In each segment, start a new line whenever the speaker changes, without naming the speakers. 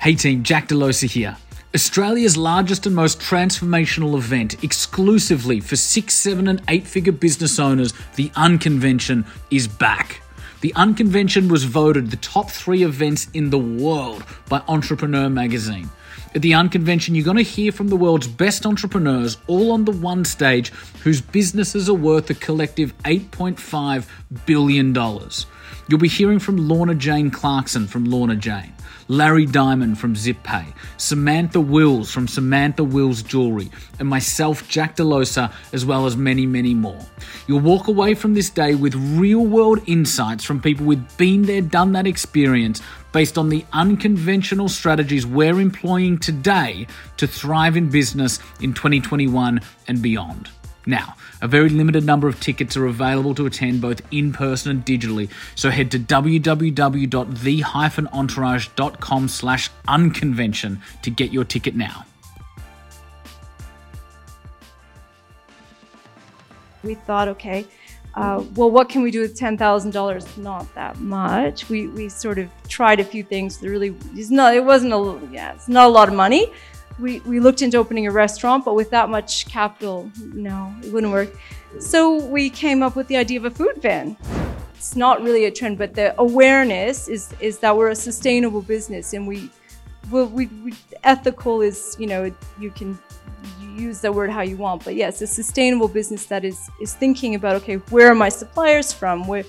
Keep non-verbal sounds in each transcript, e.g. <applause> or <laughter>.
Hey team, Jack Delosa here. Australia's largest and most transformational event, exclusively for six, seven, and eight figure business owners, the Unconvention, is back. The Unconvention was voted the top three events in the world by Entrepreneur magazine. At the Unconvention, you're going to hear from the world's best entrepreneurs all on the one stage whose businesses are worth a collective $8.5 billion. You'll be hearing from Lorna Jane Clarkson from Lorna Jane. Larry Diamond from ZipPay, Samantha Wills from Samantha Wills Jewelry, and myself, Jack Delosa, as well as many, many more. You'll walk away from this day with real world insights from people with been there, done that experience based on the unconventional strategies we're employing today to thrive in business in 2021 and beyond. Now, a very limited number of tickets are available to attend both in person and digitally, so head to www.the-entourage.com slash unconvention to get your ticket now.
We thought, okay, uh, well, what can we do with $10,000? Not that much. We, we sort of tried a few things. Really, it's not, it wasn't a, yeah, it's not a lot of money we, we looked into opening a restaurant, but with that much capital, no, it wouldn't work. So we came up with the idea of a food van. It's not really a trend, but the awareness is is that we're a sustainable business, and we, well, we, we ethical is you know you can use the word how you want, but yes, a sustainable business that is is thinking about okay, where are my suppliers from? Where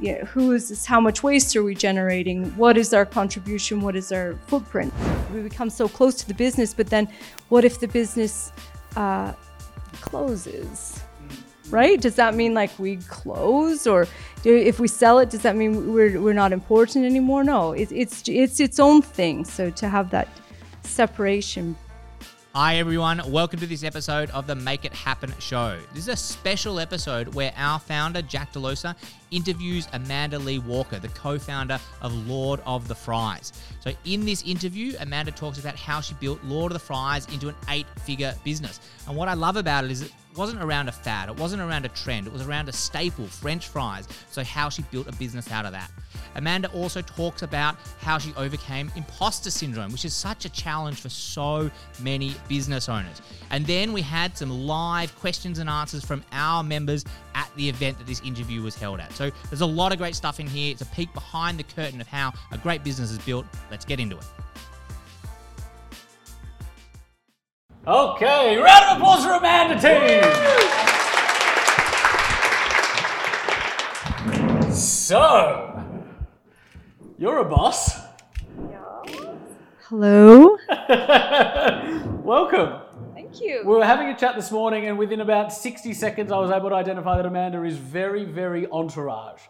you know, who is this, how much waste are we generating? What is our contribution? What is our footprint? We become so close to the business, but then what if the business uh, closes? Right? Does that mean like we close, or if we sell it, does that mean we're, we're not important anymore? No, it, it's it's its own thing. So to have that separation
Hi, everyone. Welcome to this episode of the Make It Happen show. This is a special episode where our founder, Jack Delosa, interviews Amanda Leigh Walker, the co founder of Lord of the Fries. So, in this interview, Amanda talks about how she built Lord of the Fries into an eight figure business. And what I love about it is it wasn't around a fad, it wasn't around a trend, it was around a staple, French fries. So, how she built a business out of that. Amanda also talks about how she overcame imposter syndrome, which is such a challenge for so many business owners. And then we had some live questions and answers from our members at the event that this interview was held at. So there's a lot of great stuff in here. It's a peek behind the curtain of how a great business is built. Let's get into it.
Okay, round of applause for Amanda team. So, you're a boss.
Hello. <laughs>
Welcome.
Thank you.
We were having a chat this morning, and within about 60 seconds, I was able to identify that Amanda is very, very entourage.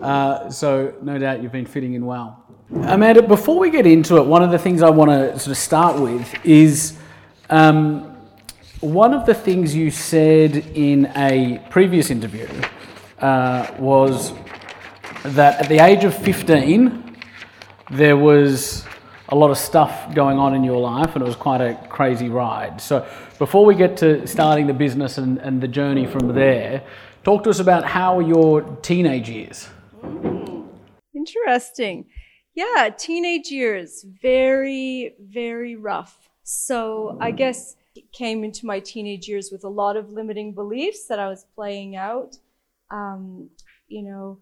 Uh, so, no doubt you've been fitting in well. Amanda, before we get into it, one of the things I want to sort of start with is um, one of the things you said in a previous interview uh, was that at the age of 15, there was a lot of stuff going on in your life and it was quite a crazy ride. So, before we get to starting the business and, and the journey from there, talk to us about how your teenage years.
Interesting. Yeah, teenage years, very, very rough. So, I guess came into my teenage years with a lot of limiting beliefs that I was playing out. Um, you know,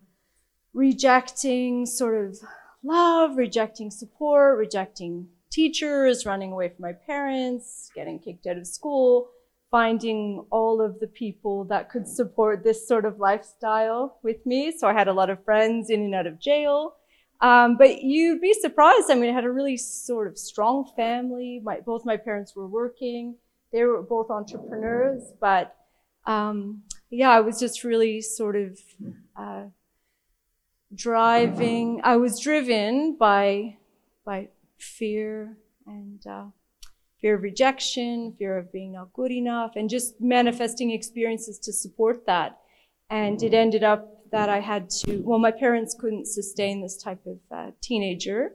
rejecting sort of love, rejecting support, rejecting teachers, running away from my parents, getting kicked out of school, finding all of the people that could support this sort of lifestyle with me. So I had a lot of friends in and out of jail. Um, but you'd be surprised. I mean, I had a really sort of strong family. My, both my parents were working. They were both entrepreneurs. But um, yeah, I was just really sort of uh, driving. I was driven by by fear and uh, fear of rejection, fear of being not good enough, and just manifesting experiences to support that. And it ended up that I had to. Well, my parents couldn't sustain this type of uh, teenager,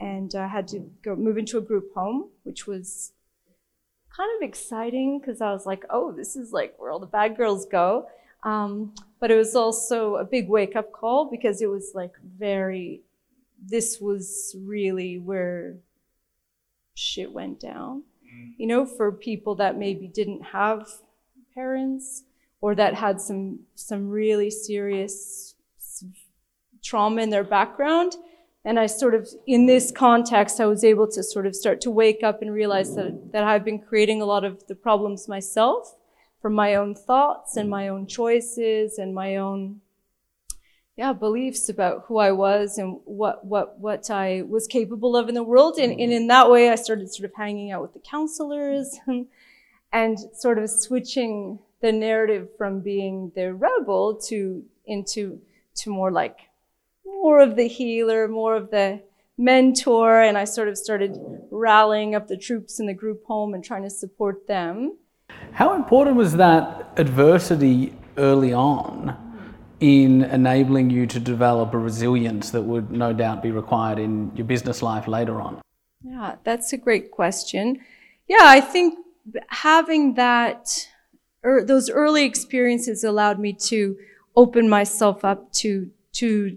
and I uh, had to go move into a group home, which was kind of exciting because I was like, oh, this is like where all the bad girls go. Um, but it was also a big wake up call because it was like very, this was really where shit went down. You know, for people that maybe didn't have parents or that had some some really serious trauma in their background. And I sort of, in this context, I was able to sort of start to wake up and realize that, that I've been creating a lot of the problems myself from my own thoughts and my own choices and my own, yeah, beliefs about who I was and what, what, what I was capable of in the world. And, and in that way, I started sort of hanging out with the counselors and, <laughs> and sort of switching the narrative from being the rebel to, into, to more like more of the healer, more of the mentor, and I sort of started rallying up the troops in the group home and trying to support them.
How important was that adversity early on in enabling you to develop a resilience that would no doubt be required in your business life later on?
Yeah, that's a great question. Yeah, I think having that, er, those early experiences allowed me to open myself up to to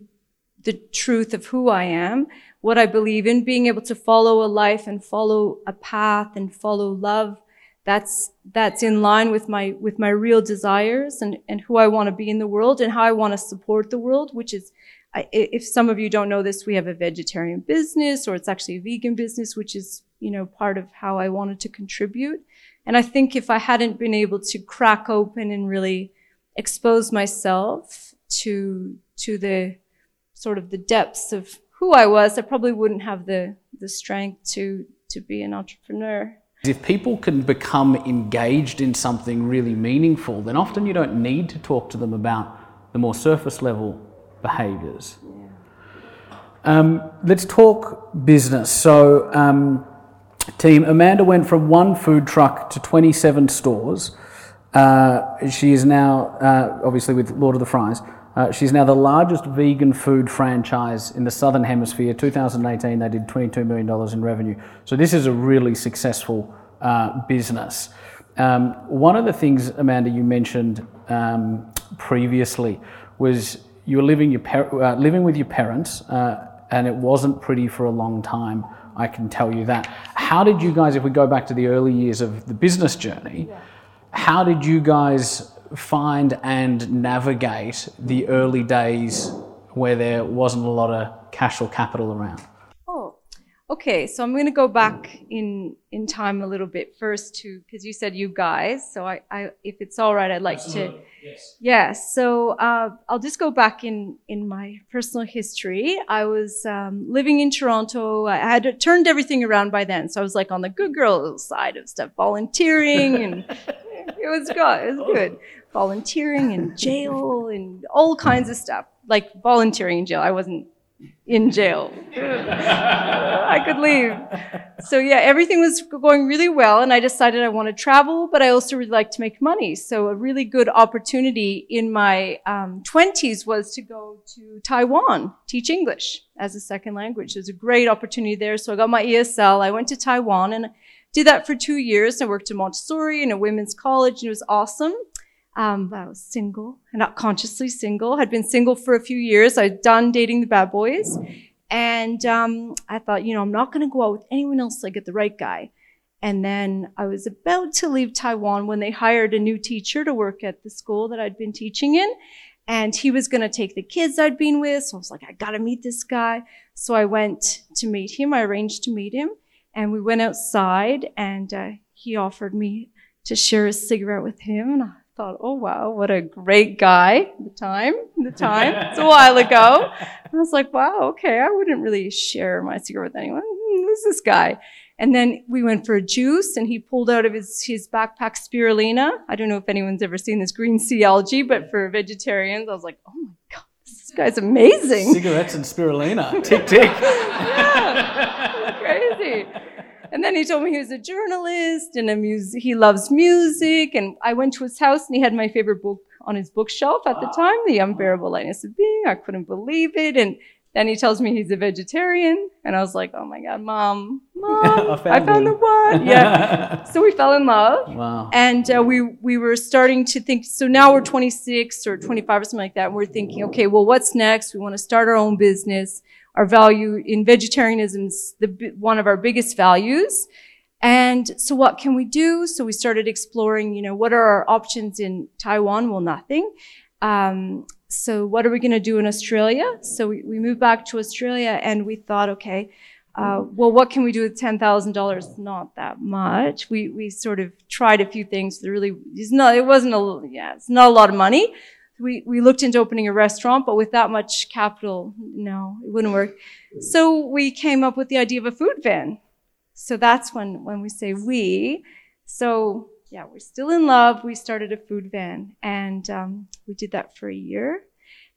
the truth of who I am, what I believe in, being able to follow a life and follow a path and follow love. That's, that's in line with my, with my real desires and, and who I want to be in the world and how I want to support the world, which is, if some of you don't know this, we have a vegetarian business or it's actually a vegan business, which is, you know, part of how I wanted to contribute. And I think if I hadn't been able to crack open and really expose myself to, to the, sort of the depths of who I was, I probably wouldn't have the, the strength to, to be an entrepreneur.
If people can become engaged in something really meaningful, then often you don't need to talk to them about the more surface level behaviors. Yeah. Um, let's talk business. So, um, team, Amanda went from one food truck to 27 stores. Uh, she is now, uh, obviously, with Lord of the Fries. Uh, she's now the largest vegan food franchise in the Southern Hemisphere. 2018, they did $22 million in revenue. So this is a really successful uh, business. Um, one of the things, Amanda, you mentioned um, previously was you were living, your uh, living with your parents, uh, and it wasn't pretty for a long time. I can tell you that. How did you guys, if we go back to the early years of the business journey, yeah. how did you guys find and navigate the early days where there wasn't a lot of cash or capital around?
Okay. So I'm going to go back in in time a little bit first to because you said you guys. So I, I, if it's all right, I'd like Absolutely. to. Yes. Yeah. So uh, I'll just go back in in my personal history. I was um, living in Toronto. I had turned everything around by then. So I was like on the good girl side of stuff, volunteering and. <laughs> it was good. It was good volunteering in jail and all kinds of stuff. Like volunteering in jail. I wasn't in jail. <laughs> I could leave. So yeah, everything was going really well and I decided I want to travel, but I also really like to make money. So a really good opportunity in my um, 20s was to go to Taiwan, teach English as a second language. It was a great opportunity there. So I got my ESL. I went to Taiwan and did that for two years. I worked in Montessori in a women's college and it was awesome. Um, I was single, not consciously single. Had been single for a few years. I'd done dating the bad boys, and um, I thought, you know, I'm not going to go out with anyone else. I get the right guy. And then I was about to leave Taiwan when they hired a new teacher to work at the school that I'd been teaching in. And he was going to take the kids I'd been with. So I was like, I got to meet this guy. So I went to meet him. I arranged to meet him. And we went outside and uh, he offered me to share a cigarette with him. And I thought, oh wow, what a great guy. The time, the time. it's a while ago. <laughs> I was like, wow, okay, I wouldn't really share my cigarette with anyone. Hmm, who's this guy? And then we went for a juice and he pulled out of his, his backpack spirulina. I don't know if anyone's ever seen this green sea algae, but for vegetarians, I was like, oh my God, this guy's amazing.
Cigarettes and spirulina. tick, tick. <laughs>
yeah. And then he told me he was a journalist and a music, he loves music. And I went to his house and he had my favorite book on his bookshelf at the time, The Unbearable Lightness of Being. I couldn't believe it. And then he tells me he's a vegetarian. And I was like, oh my God, mom, <laughs> mom, I found, I found the one. Yeah. <laughs> so we fell in love.
Wow.
And uh, we, we were starting to think, so now we're 26 or 25 or something like that. And we're thinking, okay, well, what's next? We want to start our own business our value in vegetarianism is the, one of our biggest values. And so what can we do? So we started exploring, you know, what are our options in Taiwan? Well, nothing. Um, so what are we going to do in Australia? So we, we moved back to Australia and we thought, okay, uh, well, what can we do with ten thousand dollars? Not that much. We we sort of tried a few things. That really, it's not. It wasn't a yeah. It's not a lot of money. We we looked into opening a restaurant, but with that much capital, no, it wouldn't work. So we came up with the idea of a food van. So that's when when we say we. So yeah, we're still in love. We started a food van, and um, we did that for a year,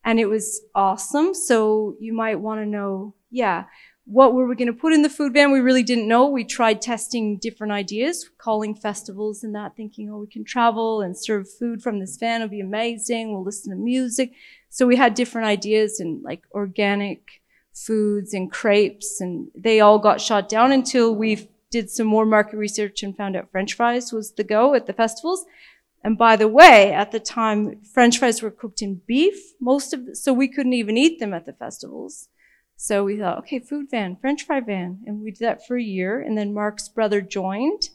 and it was awesome. So you might want to know, yeah what were we going to put in the food van? We really didn't know. We tried testing different ideas, calling festivals and that, thinking, oh, we can travel and serve food from this van. It'll be amazing. We'll listen to music. So we had different ideas and like organic foods and crepes and they all got shot down until we did some more market research and found out French fries was the go at the festivals. And by the way, at the time, French fries were cooked in beef, most of, the, so we couldn't even eat them at the festivals. So we thought, okay, food van, French fry van, and we did that for a year. And then Mark's brother joined,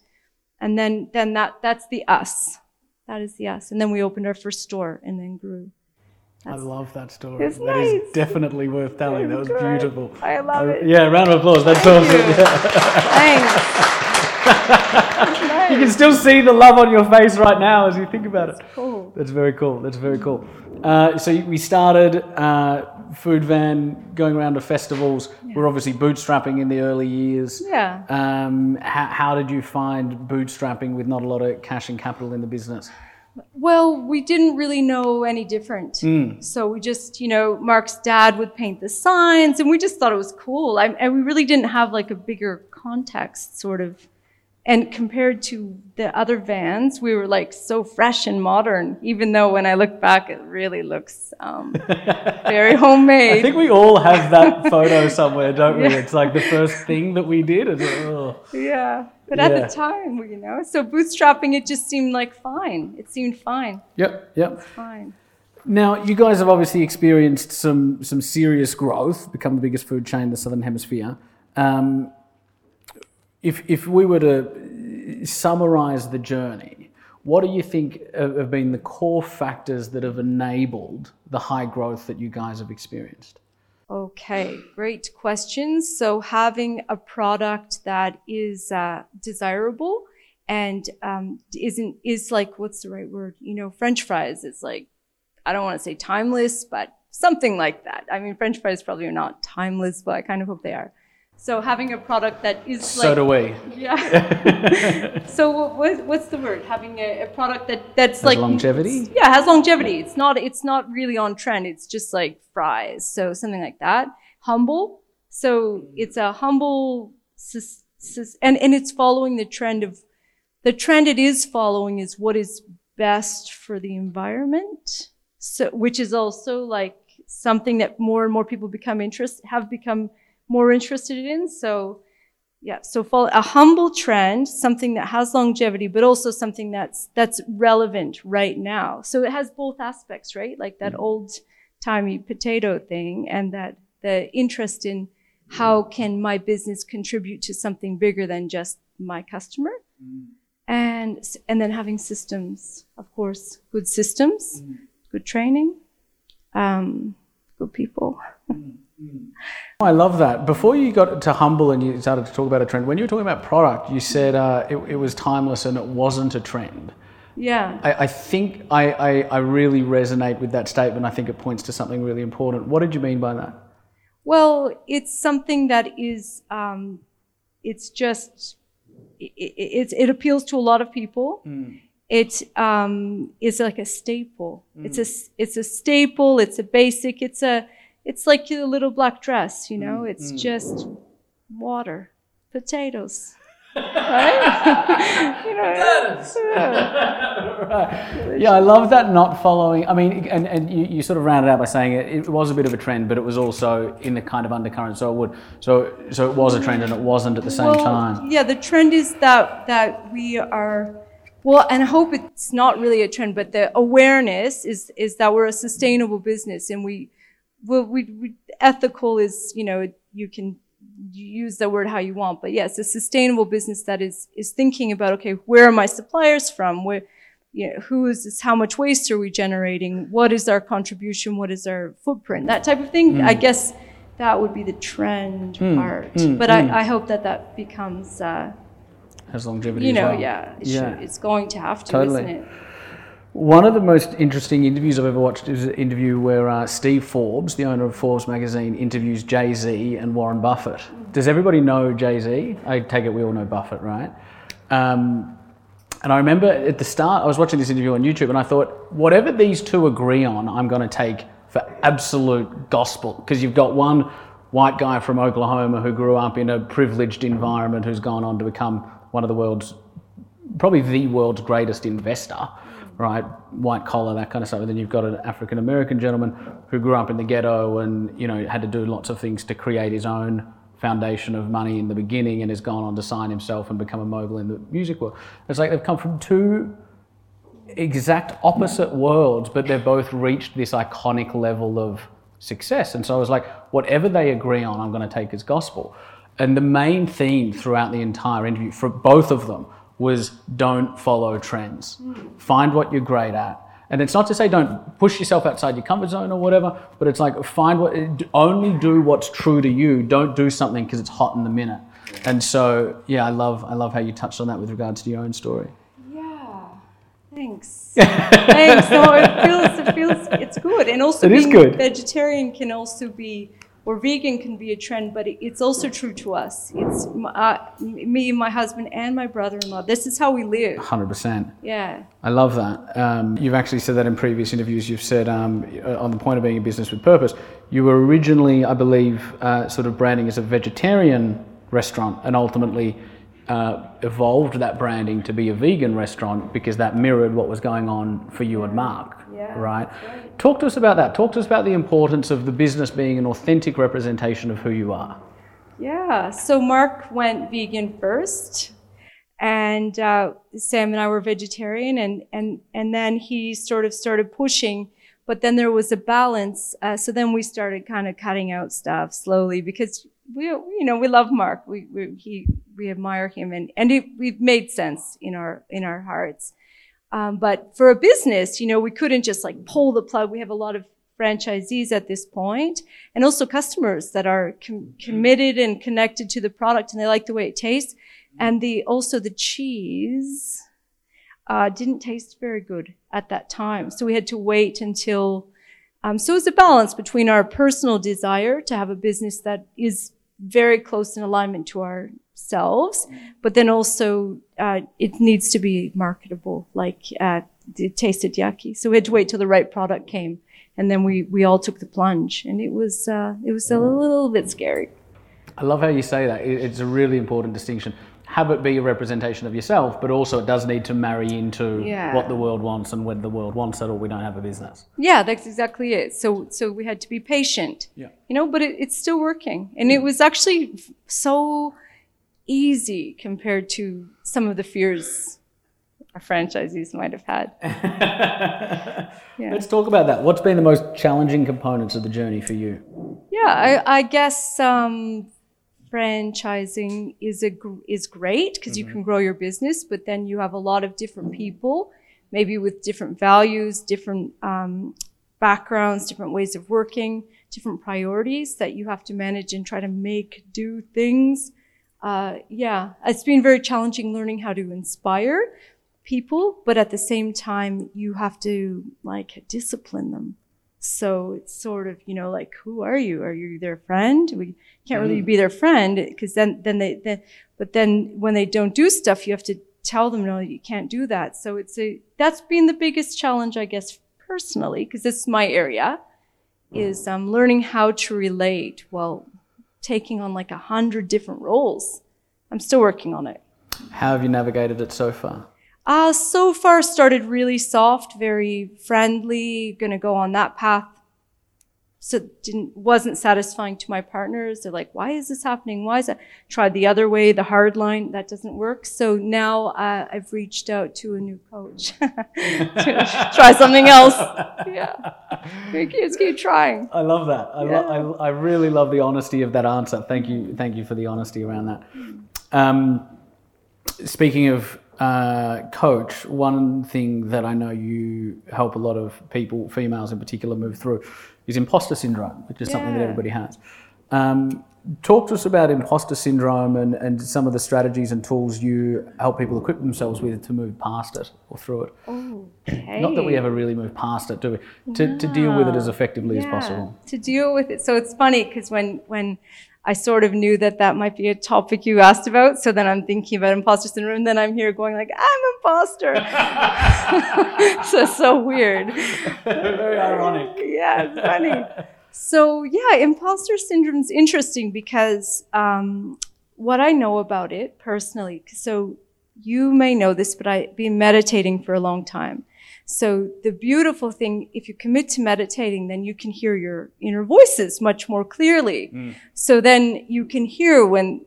and then then that that's the us. That is the us. And then we opened our first store, and then grew.
I love that story.
It's
That is
nice.
definitely worth telling. That was
good.
beautiful.
I love it.
Yeah, round of applause. That's
Thank
awesome.
you.
Yeah.
Thanks. <laughs>
You can still see the love on your face right now as you think about it.
Cool.
That's very cool. That's very cool. Uh, so we started uh, Food Van going around to festivals. We're obviously bootstrapping in the early years.
Yeah.
Um, how, how did you find bootstrapping with not a lot of cash and capital in the business?
Well, we didn't really know any different.
Hmm.
So we just, you know, Mark's dad would paint the signs and we just thought it was cool. I, and we really didn't have like a bigger context sort of. And compared to the other vans, we were like so fresh and modern, even though when I look back, it really looks um, <laughs> very homemade.
I think we all have that <laughs> photo somewhere, don't we? It's like the first thing that we did. It's, oh.
yeah. But at the time, you know, so bootstrapping, it just seemed like fine. It seemed fine.
Yep, yep.
Fine.
Now, you guys have obviously experienced some some serious growth, become the biggest food chain in the Southern Hemisphere. Um, if if we were to summarize the journey, what do you think have been the core factors that have enabled the high growth that you guys have experienced?
Okay, great questions. So having a product that is uh, desirable and um, isn't is like what's the right word? You know, French fries is like I don't want to say timeless, but something like that. I mean, French fries probably are not timeless, but I kind of hope they are. So having a product that is
so
like
do we. <laughs>
yeah. <laughs> so what, what, what's the word? Having a, a product that that's like
longevity?
Yeah, has longevity. It's not it's not really on trend. It's just like fries. So something like that. Humble. So it's a humble and and it's following the trend of the trend it is following is what is best for the environment. So which is also like something that more and more people become interest have become more interested in. So yeah, so follow a humble trend, something that has longevity, but also something that's that's relevant right now. So it has both aspects, right? Like that mm-hmm. old timey potato thing, and that the interest in how can my business contribute to something bigger than just my customer, mm-hmm. and and then having systems, of course, good systems, mm-hmm. good training, um, good people.
I love that. Before you got to humble and you started to talk about a trend, when you were talking about product, you said uh, it, it was timeless and it wasn't a trend.
Yeah.
I, I think I, I, I really resonate with that statement. I think it points to something really important. What did you mean by that?
Well, it's something that is, um, it's just, it, it, it appeals to a lot of people. It um, is like a staple. It's a, it's a staple. It's a basic. It's a, it's like a little black dress. You know, mm, it's mm. just water, potatoes, right? <laughs> you know, yeah. <laughs>
Yeah, I love that not following. I mean, and, and you, you sort of rounded out by saying it, it was a bit of a trend, but it was also in the kind of undercurrent. So it would, so so it was a trend and it wasn't at the same
well,
time.
Yeah, the trend is that that we are well, and I hope it's not really a trend, but the awareness is is that we're a sustainable business and we well, we, we ethical is you know you can use the word how you want, but yes, a sustainable business that is is thinking about okay, where are my suppliers from? Where you know, who is this? How much waste are we generating? What is our contribution? What is our footprint? That type of thing. I mm. guess that would be the trend mm. Mm. part. but I, I hope that that becomes, uh,
Has longevity.
you
as
know,
well.
yeah, it
Yeah.
should, it's going to have to,
Totally.
isn't it?
One of the most interesting interviews I've ever watched is an interview where uh, Steve Forbes, the owner of Forbes magazine, interviews Jay Z and Warren Buffett. Does everybody know Jay Z? I take it we all know Buffett, right? Um, and I remember at the start, I was watching this interview on YouTube and I thought, whatever these two agree on, I'm going to take for absolute gospel. Because you've got one white guy from Oklahoma who grew up in a privileged environment who's gone on to become one of the world's probably the world's greatest investor, right? White collar, that kind of stuff. And then you've got an African American gentleman who grew up in the ghetto and you know had to do lots of things to create his own foundation of money in the beginning, and has gone on to sign himself and become a mogul in the music world. It's like they've come from two exact opposite worlds, but they've both reached this iconic level of success. And so I was like, whatever they agree on, I'm going to take as gospel. And the main theme throughout the entire interview for both of them was don't follow trends. Find what you're great at. And it's not to say don't push yourself outside your comfort zone or whatever, but it's like find what only do what's true to you. Don't do something because it's hot in the minute. And so, yeah, I love I love how you touched on that with regards to your own story.
Yeah. Thanks. Thanks. No, it feels, it feels, it's good. And also
It is
being
good.
vegetarian can also be, or vegan can be a trend, but it, it's also true to us. It's uh, me, my husband, and my brother-in-law. This is how we live.
100%.
Yeah.
I love that. Um, you've actually said that in previous interviews. You've said um, uh, on the point of being a business with purpose, you were originally, I believe, uh, sort of branding as a vegetarian restaurant and ultimately uh, evolved that branding to be a vegan restaurant because that mirrored what was going on for you and Mark.
Yeah,
right? Talk to us about that. Talk to us about the importance of the business being an authentic representation of who you are.
Yeah. So Mark went vegan first, and uh, Sam and I were vegetarian, and and and then he sort of started pushing. But then there was a balance. Uh, so then we started kind of cutting out stuff slowly because we, you know, we love Mark. We, we he we admire him, and and it, we've made sense in our in our hearts. Um, but for a business, you know, we couldn't just like pull the plug. We have a lot of franchisees at this point and also customers that are com- committed and connected to the product and they like the way it tastes. And the, also the cheese, uh, didn't taste very good at that time. So we had to wait until, um, so it's a balance between our personal desire to have a business that is very close in alignment to ourselves, but then also uh, it needs to be marketable. Like uh, it tasted yucky, so we had to wait till the right product came, and then we we all took the plunge, and it was uh, it was a little bit scary.
I love how you say that. It's a really important distinction. Have it be a representation of yourself, but also it does need to marry into
Yeah.
what the world wants, and when the world wants it, or we don't have a business.
Yeah, that's exactly it. So so we had to be patient.
Yeah.
You know, but it, it's still working, and it was actually so easy compared to some of the fears our franchisees might have had. <laughs> Yeah.
Let's talk about that. What's been the most challenging components of the journey for you?
Yeah, I, I guess um, franchising is a is great because you can grow your business, but then you have a lot of different people, maybe with different values, different um, backgrounds, different ways of working, different priorities that you have to manage and try to make do things. Uh, yeah, it's been very challenging learning how to inspire people, but at the same time, you have to like discipline them. So it's sort of, you know, like, who are you? Are you their friend? We can't really be their friend because then, then they, then, but then when they don't do stuff, you have to tell them, no, you can't do that. So it's a, that's been the biggest challenge, I guess, personally, because this is my area, is um, learning how to relate while taking on like a hundred different roles. I'm still working on it.
How have you navigated it so far?
Uh, so far started really soft, very friendly, gonna go on that path so it didn't wasn't satisfying to my partners. They're like, why is this happening? Why is that? Tried the other way, the hard line, that doesn't work. So now uh, I've reached out to a new coach <laughs> to try something else. Yeah, just keep trying.
I love that. I, yeah. lo- I, I, really love the honesty of that answer. Thank you, thank you for the honesty around that. Um, speaking of uh, coach, one thing that I know you help a lot of people, females in particular, move through is imposter syndrome, which is yeah. something that everybody has. Um, talk to us about imposter syndrome and, and some of the strategies and tools you help people equip themselves with to move past it or through it.
Okay.
Not that we ever really move past it, do we? To, no. to deal with it as effectively yeah. as possible.
To deal with it. So it's funny because when, when I sort of knew that that might be a topic you asked about. So then I'm thinking about imposter syndrome. And then I'm here going like, I'm an imposter. <laughs> so so weird.
Very ironic.
Yeah, it's funny. So yeah, imposter syndrome is interesting because um, what I know about it personally. So you may know this, but I've been meditating for a long time. So the beautiful thing, if you commit to meditating, then you can hear your inner voices much more clearly. Mm. So then you can hear when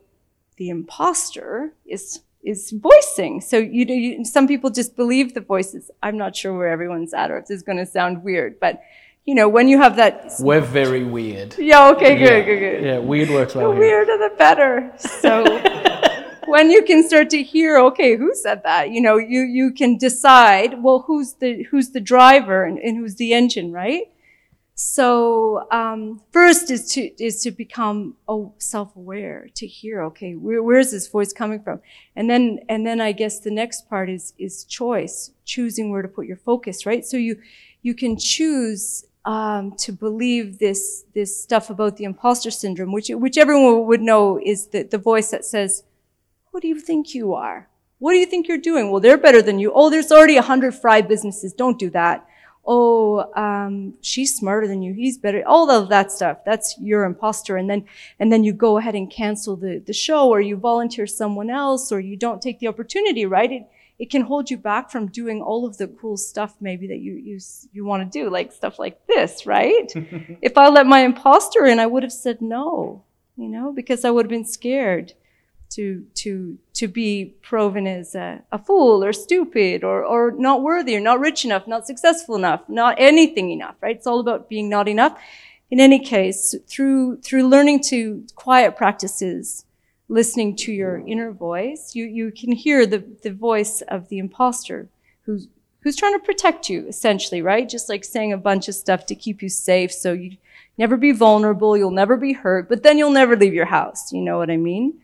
the imposter is is voicing. So you, you some people just believe the voices. I'm not sure where everyone's at, or if this is going to sound weird, but you know, when you have that.
We're very weird.
Yeah. Okay. Good. Yeah. Good. Good.
Yeah. Weird works well.
The weirder the better. So. <laughs> when you can start to hear, okay, who said that? You know, you, you can decide, well, who's the, who's the driver and, and who's the engine, right? So, um, first is to, is to become oh, self-aware, to hear, okay, where, where is this voice coming from? And then, and then I guess the next part is, is choice, choosing where to put your focus, right? So you, you can choose um, to believe this this stuff about the imposter syndrome, which which everyone would know is the, the voice that says, who do you think you are? What do you think you're doing? Well, they're better than you. Oh, there's already a hundred fry businesses. Don't do that. Oh, um, she's smarter than you. He's better. All of that stuff. That's your imposter. And then, and then you go ahead and cancel the, the show or you volunteer someone else or you don't take the opportunity, right? It, it can hold you back from doing all of the cool stuff maybe that you, you, you want to do, like stuff like this, right? <laughs> if I let my imposter in, I would have said no, you know, because I would have been scared to to to be proven as a, a, fool or stupid or or not worthy or not rich enough, not successful enough, not anything enough, right? It's all about being not enough. In any case, through through learning to quiet practices, listening to your inner voice, you you can hear the the voice of the imposter who's who's trying to protect you essentially, right? Just like saying a bunch of stuff to keep you safe so you never be vulnerable, you'll never be hurt, but then you'll never leave your house. You know what I mean?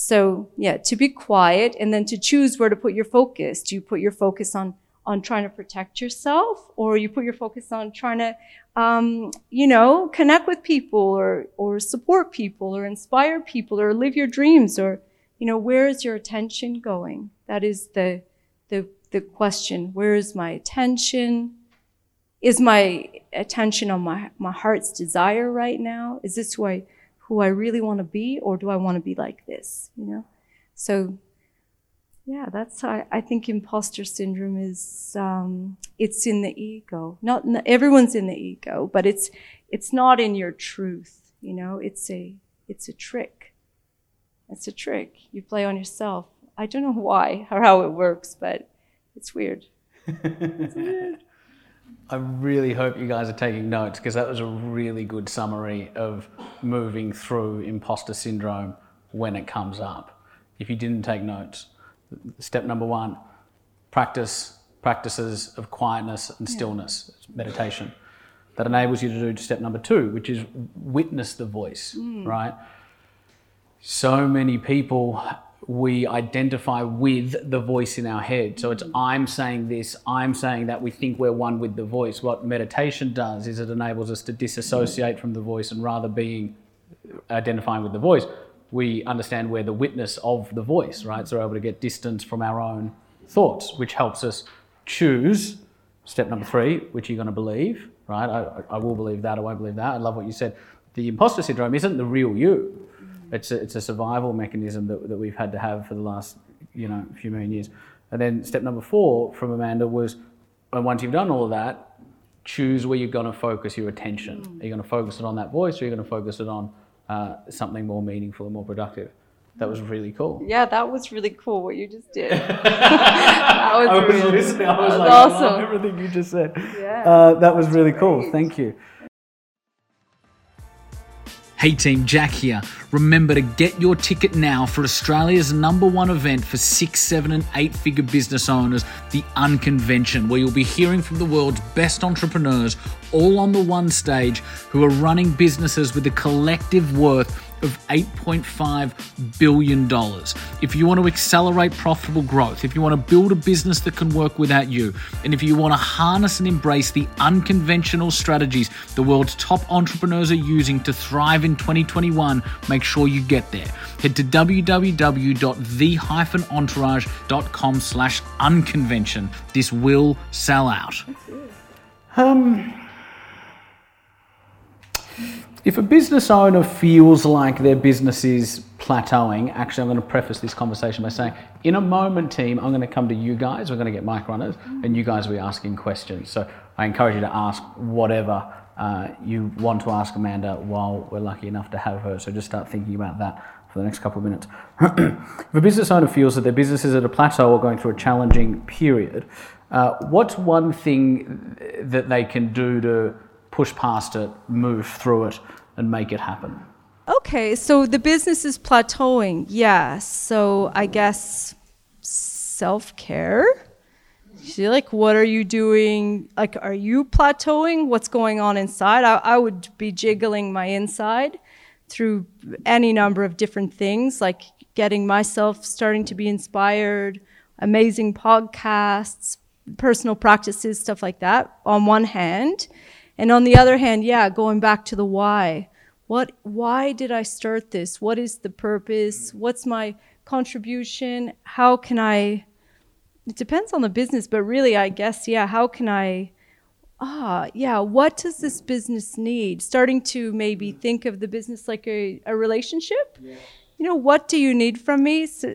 So yeah, to be quiet and then to choose where to put your focus. Do you put your focus on on trying to protect yourself, or you put your focus on trying to, um, you know, connect with people, or or support people, or inspire people, or live your dreams, or you know, where is your attention going? That is the the the question. Where is my attention? Is my attention on my my heart's desire right now? Is this who I who I really want to be, or do I want to be like this? You know, so yeah, that's how I, I think imposter syndrome is. Um, it's in the ego. Not, not everyone's in the ego, but it's it's not in your truth. You know, it's a it's a trick. It's a trick you play on yourself. I don't know <laughs> why or how it works, but it's weird. <laughs> it's
weird. I really hope you guys are taking notes because that was a really good summary of moving through imposter syndrome when it comes up. If you didn't take notes, step number one, practice practices of quietness and stillness, yeah. meditation. That enables you to do step number two, which is witness the voice, mm. right? So many people we identify with the voice in our head. So it's mm-hmm. I'm saying this, I'm saying that. We think we're one with the voice. What meditation does is it enables us to disassociate mm-hmm. from the voice and rather being identifying with the voice, we understand we're the witness of the voice, right? Mm-hmm. So we're able to get distance from our own thoughts, which helps us choose step number three, which you're going to believe, right? I, I will believe that, I won't believe that. I love what you said. The imposter syndrome isn't the real you it's a, it's a survival mechanism that, that we've had to have for the last you know few million years. And then step number four from Amanda was, and once you've done all of that, choose where you're going to focus your attention. Are you going to focus it on that voice, or are you going to focus it on uh, something more meaningful and more productive? That was really cool.
Yeah, that was really cool what you just did. <laughs> that <laughs> was,
I was
really,
listening. I was
that
like,
awesome.
everything you just said.
Yeah,
Uh, that was really cool.
great.
Thank you. Hey team, Jack here. Remember to get your ticket now for Australia's number one event for six, seven, and eight figure business owners, the Unconvention, where you'll be hearing from the world's best entrepreneurs all on the one stage who are running businesses with a collective worth of $8.5 billion. If you want to accelerate profitable growth, if you want to build a business that can work without you, and if you want to harness and embrace the unconventional strategies the world's top entrepreneurs are using to thrive in 2021, make sure you get there. Head to www.the-entourage.com slash unconvention. This will sell out. If a business owner feels like their business is plateauing, actually, I'm going to preface this conversation by saying, in a moment, team, I'm going to come to you guys. We're going to get mic runners, and you guys will be asking questions. So I encourage you to ask whatever uh, you want to ask Amanda while we're lucky enough to have her. So just start thinking about that for the next couple of minutes. <clears throat> if a business owner feels that their business is at a plateau or going through a challenging period, uh, what's one thing that they can do to push past it, move through it, and make it happen?
Okay, so the business is plateauing. Yeah, so I guess self care. See, like, what are you doing? Like, are you plateauing? What's going on inside? I, I would be jiggling my inside through any number of different things, like getting myself starting to be inspired, amazing podcasts, personal practices, stuff like that, on one hand. And on the other hand, yeah, going back to the why. What why did I start this? What is the purpose? What's my contribution? How can I it depends on the business, but really I guess yeah, how can I ah, yeah, what does this business need? Starting to maybe think of the business like a, a relationship. You know, what do you need from me? So,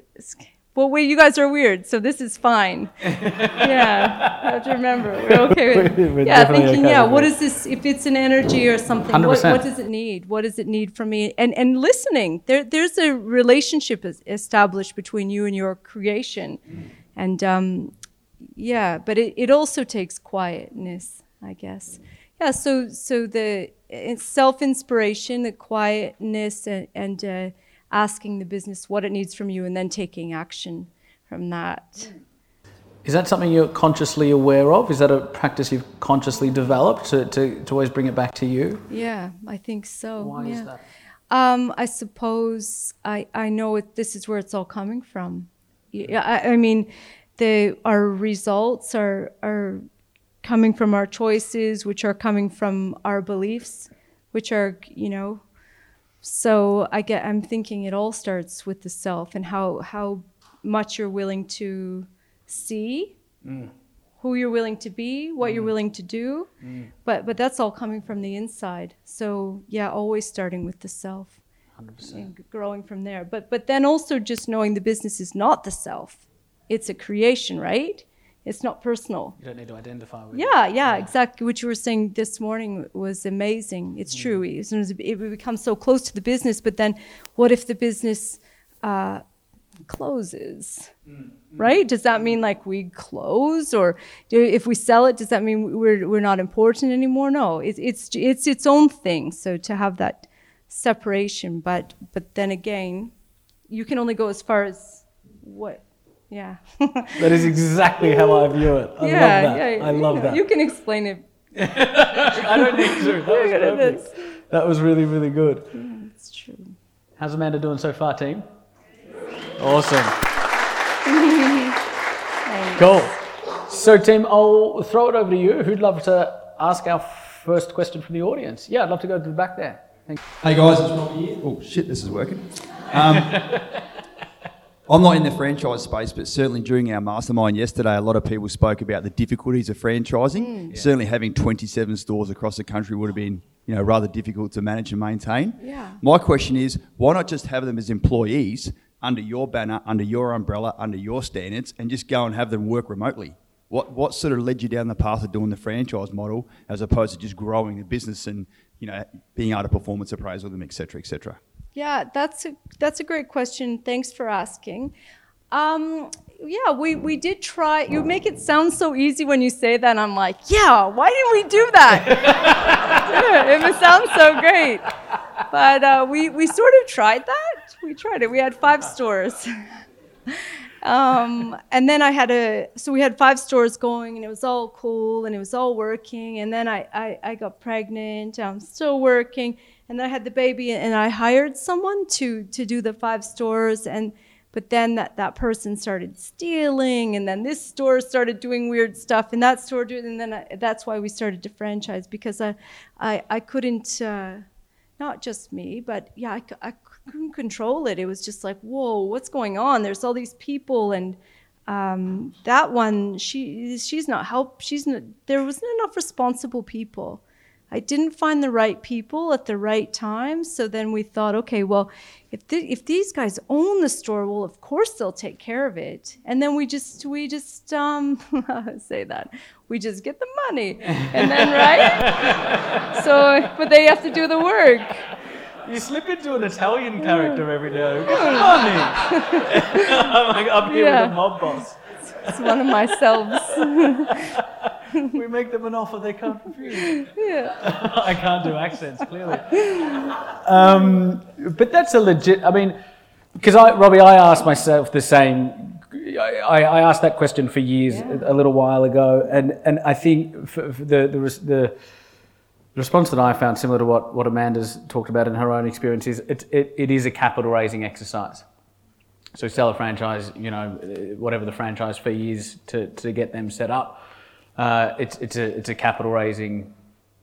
well, wait, you guys are weird, so this is fine. <laughs> yeah, I have to remember. We're okay with
We're- <laughs> we're
Yeah, thinking, yeah,
with
what
it.
is this? If it's an energy or something, what, what does it need? What does it need from me? And and listening. There there's a relationship established between you and your creation, and um, yeah, but it, it also takes quietness, I guess. Yeah, so so the self inspiration, the quietness, and, and uh, asking the business what it needs from you, and then taking action from that.
Is that something you're consciously aware of? Is that a practice you've consciously developed to, to, to always bring it back to you?
Yeah, I think so.
Why
yeah.
is that?
Um, I suppose I, I know it, this is where it's all coming from. Yeah, I, I mean, the our results are are coming from our choices, which are coming from our beliefs, which are you know. So I get I'm thinking it all starts with the self and how how much you're willing to see, mm. who you're willing to be, what you're mm. willing to do, mm. but but that's all coming from the inside. So yeah, always starting with the self
100%.
and growing from there. But but then also just knowing the business is not the self; it's a creation, right? It's not personal.
You don't need to identify with
Yeah, yeah, exactly. What you were saying this morning was amazing. It's true. Mm. As soon as it it becomes so close to the business, but then what if the business uh, closes? Mm, mm. Right? Does that mean like we close, or do, if we sell it, does that mean we're we're not important anymore? No, it's it's it's its own thing. So to have that separation, but but then again, you can only go as far as what. Yeah. <laughs>
That is exactly how I view it. I
yeah,
love that.
yeah.
I
you
love
know,
that.
You can explain it. <laughs>
I don't need to. That was
You're good at
perfect. That was really, really good.
It's true.
How's Amanda doing so far, team? Awesome. <laughs> Cool. So, team, I'll throw it over to you. Who'd love to ask our first question from the audience? Yeah, I'd love to go to the back there. Thank you.
Hey guys, it's Robbie here. Oh shit, this is working. Um, I'm not in the franchise space, but certainly during our mastermind yesterday, a lot of people spoke about the difficulties of franchising. Mm. Certainly, having 27 stores across the country would have been, you know, rather difficult to manage and maintain.
Yeah.
My question is, why not just have them as employees under your banner, under your umbrella, under your standards, and just go and have them work remotely? What what sort of led you down the path of doing the franchise model as opposed to just growing the business and you know being able to performance appraise with them, et cetera, et cetera?
Yeah, that's a that's a great question. Thanks for asking. Um, yeah, we, we did try. You make it sound so easy when you say that. I'm like, yeah, why didn't we do that? <laughs> it sounds so great. But uh, we, we sort of tried that. We tried it. We had five stores. <laughs> um, and then I had a, so we had five stores going and it was all cool and it was all working. And then I, I, I got pregnant. I'm still working. And I had the baby and I hired someone to, to do the five stores. And but then that, that person started stealing and then this store started doing weird stuff and that store did and then I, that's why we started to franchise because i i, I couldn't uh, not just me but yeah I, I couldn't control it it was just like whoa what's going on there's all these people and um, that one she she's not help she's not there wasn't enough responsible people I didn't find the right people at the right time. So then we thought, okay, well, if if these guys own the store, well, of course they'll take care of it. And then we just we just um, <laughs> say that we just get the money, and then right. <laughs> so, but they have to do the work.
You slip into an Italian character every day. <laughs> Money. I'm up here
Yeah.
with a mob boss.
It's one of my selves. <laughs>
We make them an offer they can't refuse. <laughs>
yeah. <laughs>
I can't do accents, clearly. Um, but that's a legit. I mean, because I, Robbie, I asked myself the same. I, I asked that question for years,
Yeah.
a, little while ago, and, and I think for, for the, the res- the response that I found similar to what, what Amanda's talked about in her own experience is it, it, it is a capital raising exercise. So sell a franchise, you know, whatever the franchise fee is to, to get them set up. Uh, it's, it's, a, it's a capital raising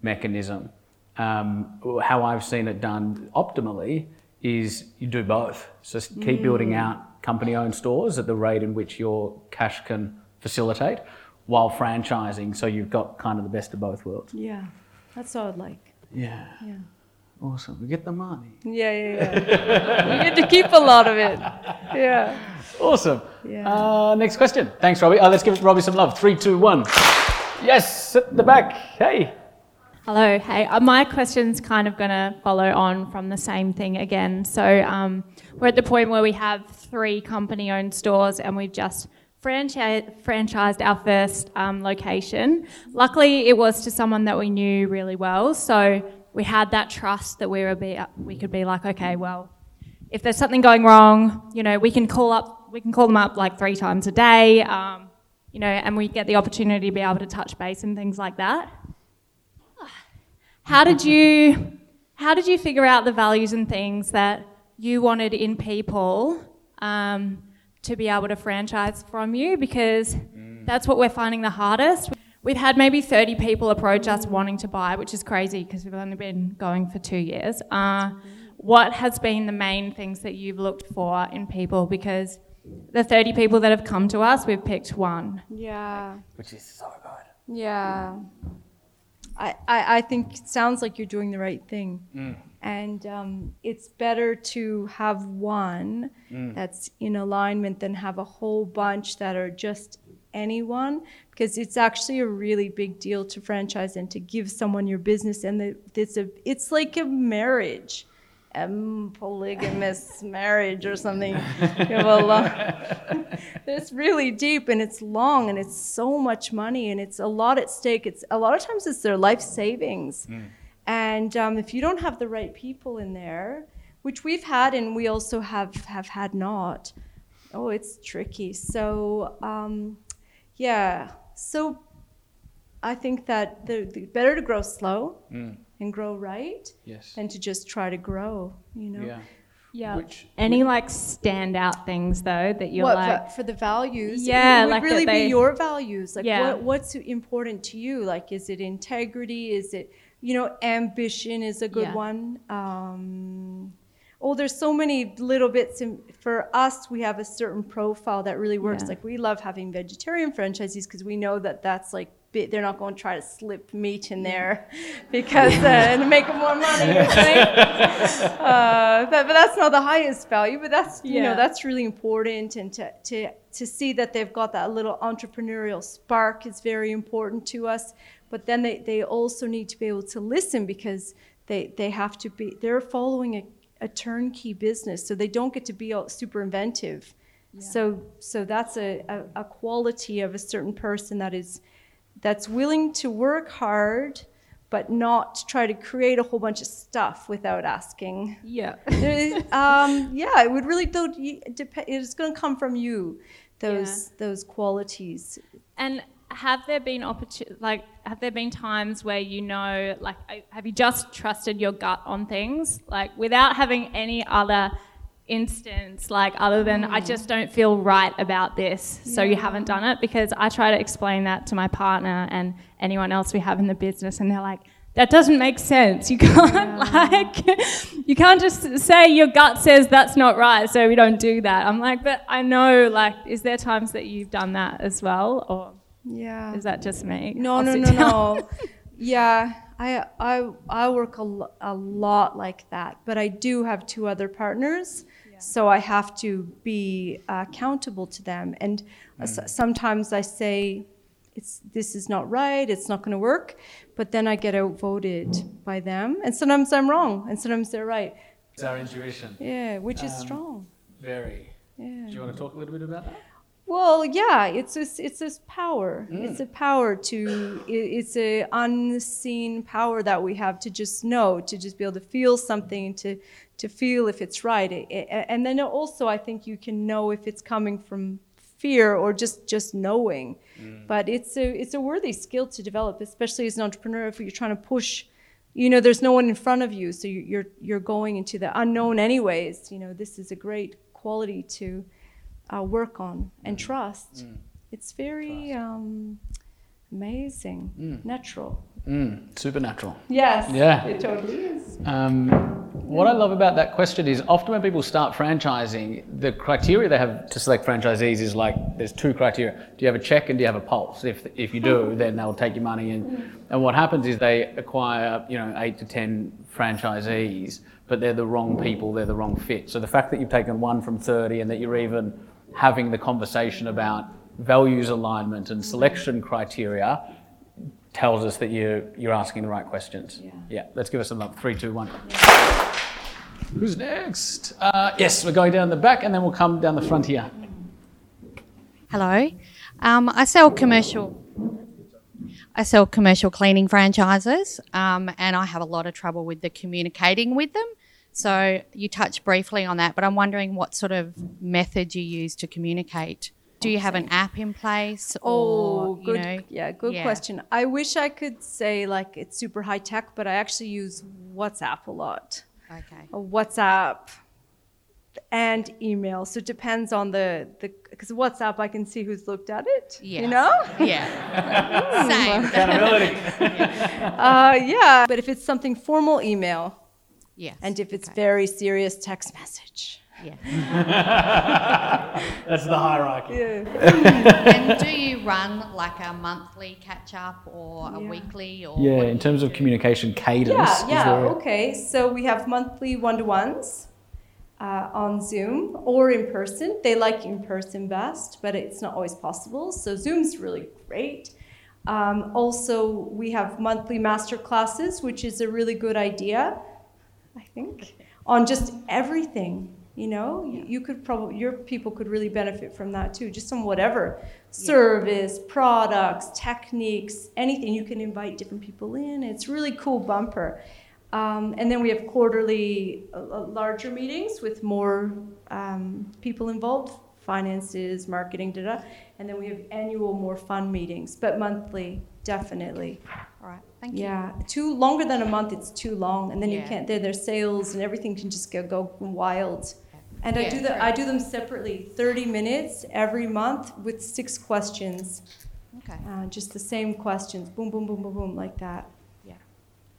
mechanism. Um, how I've seen it done optimally is you do both. So keep building out company owned stores at the rate in which your cash can facilitate while franchising. So you've got kind of the best of both worlds.
Yeah. That's what I'd like.
Yeah.
Yeah.
Awesome. We get the money.
Yeah, yeah, yeah. <laughs> you get to keep a lot of it. Yeah. <laughs>
Awesome.
Yeah.
Uh, next question. Thanks, Robbie. Uh, let's give Robbie some love. Three, two, one. Yes, at the back. Hey.
Hello. Hey, uh, my question's kind of going to follow on from the same thing again. So um, we're at the point where we have three company-owned stores, and we've just franchi- franchised our first um, location. Luckily, it was to someone that we knew really well, so we had that trust that we were be, we could be like, okay, well, if there's something going wrong, you know, we can call up, we can call them up like three times a day, um, you know, and we get the opportunity to be able to touch base and things like that. How did you how did you figure out the values and things that you wanted in people um, to be able to franchise from you? Because that's what we're finding the hardest. We've had maybe 30 people approach us wanting to buy, which is crazy because we've only been going for two years. Uh, what has been the main things that you've looked for in people? Because the 30 people that have come to us, we've picked one.
Yeah.
Which is so good.
Yeah. I, I, I think it sounds like you're doing the right thing. And um, it's better to have one that's in alignment than have a whole bunch that are just anyone because it's actually a really big deal to franchise and to give someone your business and the, it's a it's like a marriage a polygamous <laughs> marriage or something. You have a long, it's really deep and it's long and it's so much money and it's a lot at stake. It's a lot of times it's their life savings. And um, if you don't have the right people in there which we've had and we also have have had not oh it's tricky. So um, yeah. So i think that the, the better to grow slow and grow right
Yes.
than to just try to grow you know
Yeah.
Yeah.
Which-
Any like standout things though that you're
what
like
va- for the values
Yeah,
it would
like
really
they-
be your values like
Yeah.
what, what's important to you like is it integrity is it you know ambition is a good
Yeah.
one um, oh there's so many little bits in, for us we have a certain profile that really works
Yeah.
like we love having vegetarian franchisees because we know that that's like They're not going to try to slip meat in there <laughs> because uh, to make more money. <laughs> uh, but, but that's not the highest value. But that's you know that's really important, and to to to see that they've got that little entrepreneurial spark is very important to us. But then they, they also need to be able to listen because they, they have to be they're following a, a turnkey business, so they don't get to be all super inventive. So so that's a, a, a quality of a certain person that is that's willing to work hard but not try to create a whole bunch of stuff without asking.
Yeah. <laughs>
Um, yeah, it would really though depend. It's going to come from you those those qualities.
And have there been opportu- like have there been times where you know like have you just trusted your gut on things like without having any other instance like other than I just don't feel right about this so you haven't done it because I try to explain that to my partner and anyone else we have in the business and they're like that doesn't make sense you <laughs> can't like you can't just say your gut says that's not right so we don't do that I'm like but I know like is there times that you've done that as well or
Yeah.
is that just me?
No,
I'll
no, no,
down.
no. <laughs> yeah, I, I, I work a, lo- a lot like that, but I do have two other partners, so I have to be uh, accountable to them. And uh, s- sometimes I say, "It's this is not right. It's not going to work," but then I get outvoted by them, and sometimes I'm wrong, and sometimes they're right.
It's our intuition.
Yeah, which is
Um,
strong.
Very.
Yeah.
Do you want to talk a little bit about that?
Well, yeah, it's this, it's this power. It's mm. a power to it's a unseen power that we have to just know, to just be able to feel something, to, to feel if it's right. And then also, I think you can know if it's coming from fear or just just knowing. Mm. But it's a it's a worthy skill to develop, especially as an entrepreneur. If you're trying to push, you know, there's no one in front of you, so you're you're going into the unknown anyways. You know, this is a great quality to uh, work on and trust. It's very um, amazing, natural.
Mm, supernatural.
Yes.
Yeah.
It totally is.
Um, what I love about that question is often when people start franchising, the criteria they have to select franchisees is like there's two criteria. Do you have a check and do you have a pulse? If, if you do, <laughs> then they'll take your money. And, and what happens is they acquire, you know, eight to 10 franchisees, but they're the wrong people, they're the wrong fit. So the fact that you've taken one from 30 and that you're even having the conversation about values alignment and selection criteria tells us that you're, you're asking the right questions.
Yeah.
Yeah, let's give us a love. Three, two, one. Who's next? Uh, yes, we're going down the back and then we'll come down the front here.
Hello. Um, I sell commercial. I sell commercial cleaning franchises, um, and I have a lot of trouble with the communicating with them. So you touched briefly on that, but I'm wondering what sort of method you use to communicate. Do you have an app in place?
Oh,
or, you
good.
know-
yeah, good
yeah.
question. I wish I could say like it's super high tech, but I actually use WhatsApp a lot.
Okay.
WhatsApp and email. So it depends on the the because WhatsApp I can see who's looked at it.
Yeah.
You know?
Yeah. <laughs> Same.
Accountability. <laughs>
Uh, yeah. But if it's something formal, email,
Yes.
and if it's
okay.
very serious, text message.
Yeah. <laughs>
That's the hierarchy. Yeah. <laughs>
and do you run like a monthly catch up or a
Yeah.
weekly or
Yeah, in terms of communication cadence.
Yeah, yeah.
there a-
Okay. So we have monthly one to ones. Uh, on Zoom or in person. They like in person best, but it's not always possible. So Zoom's really great. Um, also, we have monthly master classes, which is a really good idea, I think, on just everything. You know, you, you could probably your people could really benefit from that too, just on whatever service, products, techniques, anything. You can invite different people in. It's really cool bumper. Um, and then we have quarterly uh, uh, larger meetings with more um, people involved, finances, marketing, da da. And then we have annual, more fun meetings, but monthly, definitely.
All right. Thank you.
Yeah, too longer than a month. It's too long, and then you can't. Their their sales and everything can just go go wild. And I do the
true.
I do them separately, thirty minutes every month with six questions,
Okay.
uh, just the same questions, boom, boom, boom, boom, boom, like that.
Yeah.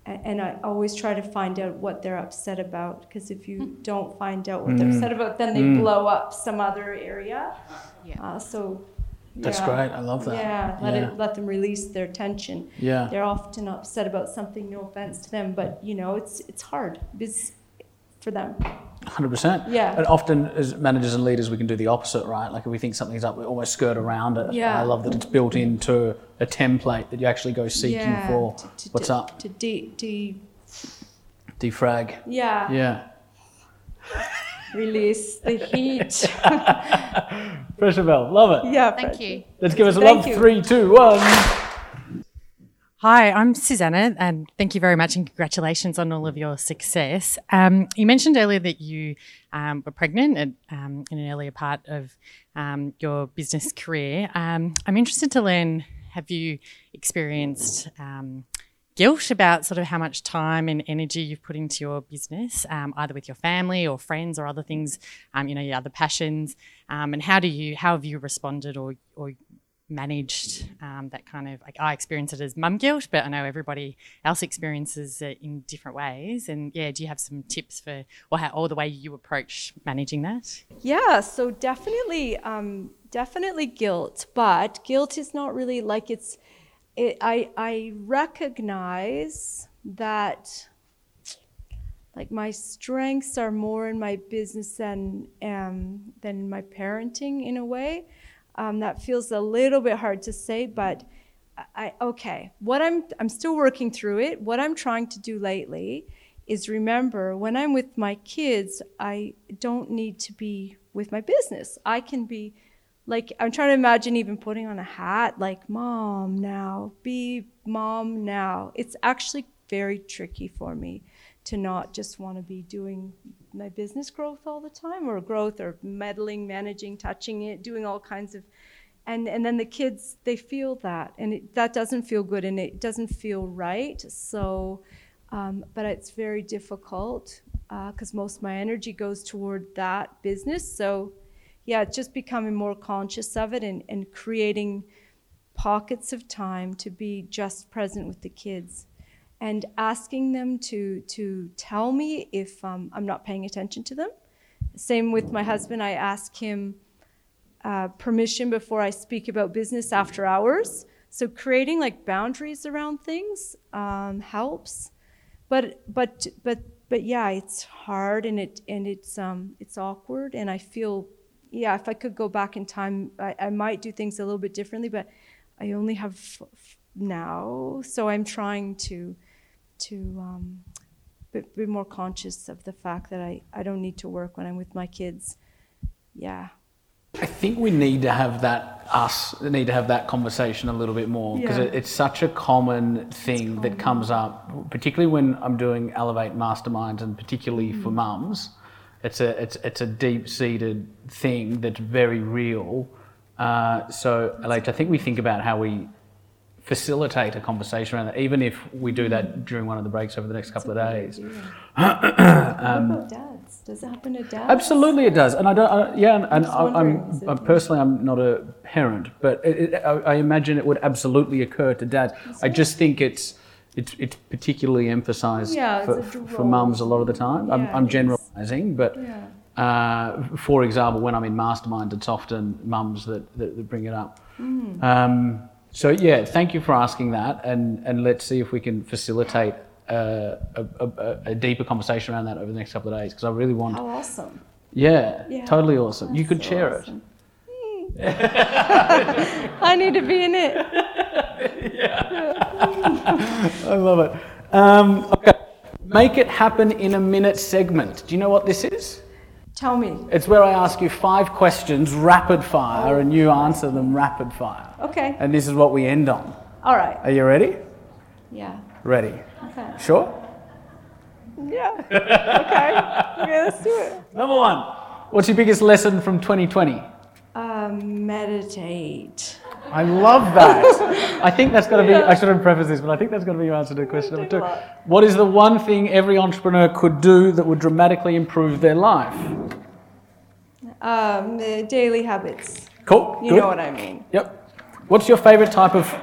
A- And I always try to find out what they're upset about, because if
Hmm.
you don't find out what they're upset about, then they blow up some other area.
Yeah.
Uh, so
That's
Yeah.
great. I love that.
Yeah, let
Yeah.
it let them release their tension.
Yeah.
They're often upset about something. No offense to them, but you know, it's it's hard because for them.
Hundred percent.
Yeah.
And often, as managers and leaders, we can do the opposite, right? Like if we think something's up, we almost skirt around it.
Yeah.
I love that it's built into a template that you actually go seeking
yeah,
for.
to- to-
What's
to-
up?
To de, de
Defrag.
yeah,
Yeah.
Release the heat. <laughs>
Pressure valve. Love it.
yeah.
Thank you.
Let's give us a
Thank
love.
you.
Three, two, one.
Hi, I'm Susanna, and thank you very much and congratulations on all of your success. Um, you mentioned earlier that you um, were pregnant at, um, in an earlier part of um, your business career. Um, I'm interested to learn have you experienced um, guilt about sort of how much time and energy you've put into your business, um, either with your family or friends or other things, um, you know, your other passions, um, and how do you how have you responded or or managed um, that kind of like I experience it as mum guilt, but I know everybody else experiences it in different ways. And yeah, do you have some tips for or how or the way you approach managing that?
Yeah, so definitely, um, definitely guilt, but guilt is not really like it's. It, I I recognize that, like my strengths are more in my business than um, than my parenting in a way. Um, that feels a little bit hard to say, but I okay. What I'm I'm still working through it. What I'm trying to do lately is remember when I'm with my kids, I don't need to be with my business. I can be like I'm trying to imagine even putting on a hat like mom now, be mom now. It's actually very tricky for me to not just want to be doing my business growth all the time or growth or meddling, managing, touching it, doing all kinds of and and then the kids they feel that and it, that doesn't feel good and it doesn't feel right so um, but it's very difficult because most of my energy goes toward that business so yeah just becoming more conscious of it and, and creating pockets of time to be just present with the kids and asking them to to tell me if um, i'm not paying attention to them same with my husband i ask him uh, permission before I speak about business after hours. So creating like boundaries around things um, helps. But but but but yeah, it's hard and it and it's um it's awkward and I feel yeah if I could go back in time I, I might do things a little bit differently. But I only have f- f- now, so I'm trying to to um, be, be more conscious of the fact that I I don't need to work when I'm with my kids. Yeah.
I think we need to have that us need to have that conversation a little bit more because
Yeah.
it, it's such a common thing that comes up, particularly when I'm doing Elevate masterminds and particularly for mums. It's a it's it's a deep seated thing that's very real. Uh, so, LH, I think we think about how we facilitate a conversation around that, even if we do that during one of the breaks over the next couple of days. <clears throat>
what about dads? Does it happen to dads?
Absolutely, it does, and I don't. I, yeah, and, and I, I'm, I'm personally, I'm not a parent, but it, it, I, I imagine it would absolutely occur to dads. I just think it's it's it's particularly emphasised
Yeah,
for, for mums a lot of the time. I'm, I'm generalising, but
Yeah.
uh, for example, when I'm in mastermind, it's often mums that, that, that bring it up.
Mm.
Um, so yeah, thank you for asking that, and and let's see if we can facilitate. Uh, a, a, a deeper conversation around that over the next couple of days because I really want
How awesome.
yeah,
Yeah,
totally awesome. You
That's
could
so
share
awesome. <laughs> I need to be in it. <laughs>
it. <laughs> I love it. Um, okay, make it happen in a minute segment. Do you know what this is?
Tell me.
It's where I ask you five questions, rapid fire, and you answer them rapid fire.
Okay.
And this is what we end on.
All right.
Are you ready?
Yeah.
Ready.
Okay.
Sure.
Yeah. Okay. Okay, let's do it. <laughs>
Number one. What's your biggest lesson from 2020?
Um, meditate.
I love that. <laughs> I think that's going to be, I shouldn't preface this, but I think that's going to be your answer to question number two. What is the one thing every entrepreneur could do that would dramatically improve their life?
Um, the daily habits.
Cool.
You
good.
know what I mean.
Yep. What's your favorite type of. <laughs>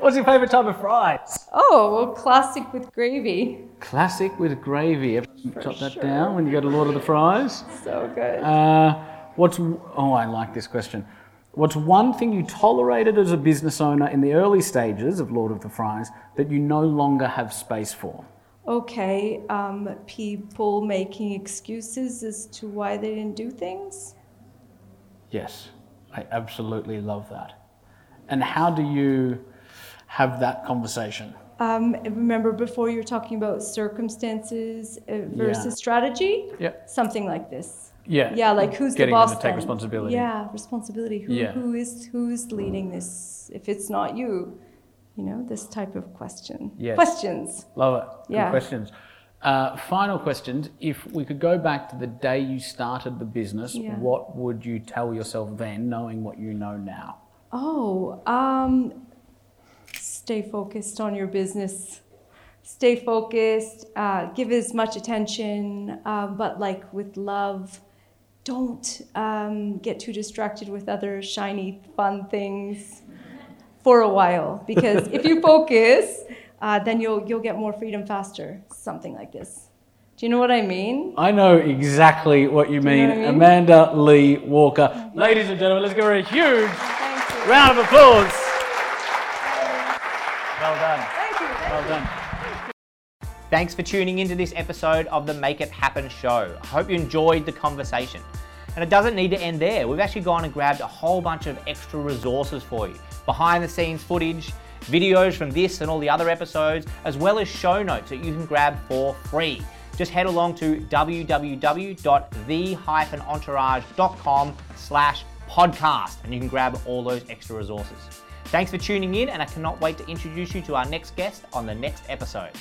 What's your favorite type of fries?
Oh, well, classic with gravy.
Classic with gravy. Everyone Jot that down when you go to Lord of the Fries.
So good.
Uh, What's oh, I like this question. What's one thing you tolerated as a business owner in the early stages of Lord of the Fries that you no longer have space for?
Okay, um, people making excuses as to why they didn't do things.
Yes, I absolutely love that. And how do you have that conversation?
Um, remember before you were talking about circumstances uh, versus
Yeah.
strategy?
Yep.
Something like this.
Yeah.
Yeah, like who's
Getting
the
them
boss?
to take
then?
responsibility.
Yeah, responsibility. Who,
Yeah.
who is who's leading this? If it's not you, you know this type of question.
Yes.
Questions.
Love it. Good
Yeah.
questions. Uh, final questions. If we could go back to the day you started the business,
Yeah.
what would you tell yourself then, knowing what you know now?
Oh, um, stay focused on your business. Stay focused. Uh, give as much attention, uh, but like with love. Don't um, get too distracted with other shiny, fun things for a while. Because if you <laughs> focus, uh, then you'll you'll get more freedom faster. Something like this. Do you know what I mean?
I know exactly what you
Do you
mean.
know what I mean?
Amanda Leigh Walker. Ladies and gentlemen, let's give her a huge round of applause. Well done.
Thank you. Thank
Well
you.
done.
Thanks for tuning into this episode of the Make It Happen show. I hope you enjoyed the conversation. And it doesn't need to end there. We've actually gone and grabbed a whole bunch of extra resources for you behind the scenes footage, videos from this and all the other episodes, as well as show notes that you can grab for free. Just head along to www.the-entourage.com slash podcast and you can grab all those extra resources. Thanks for tuning in and I cannot wait to introduce you to our next guest on the next episode.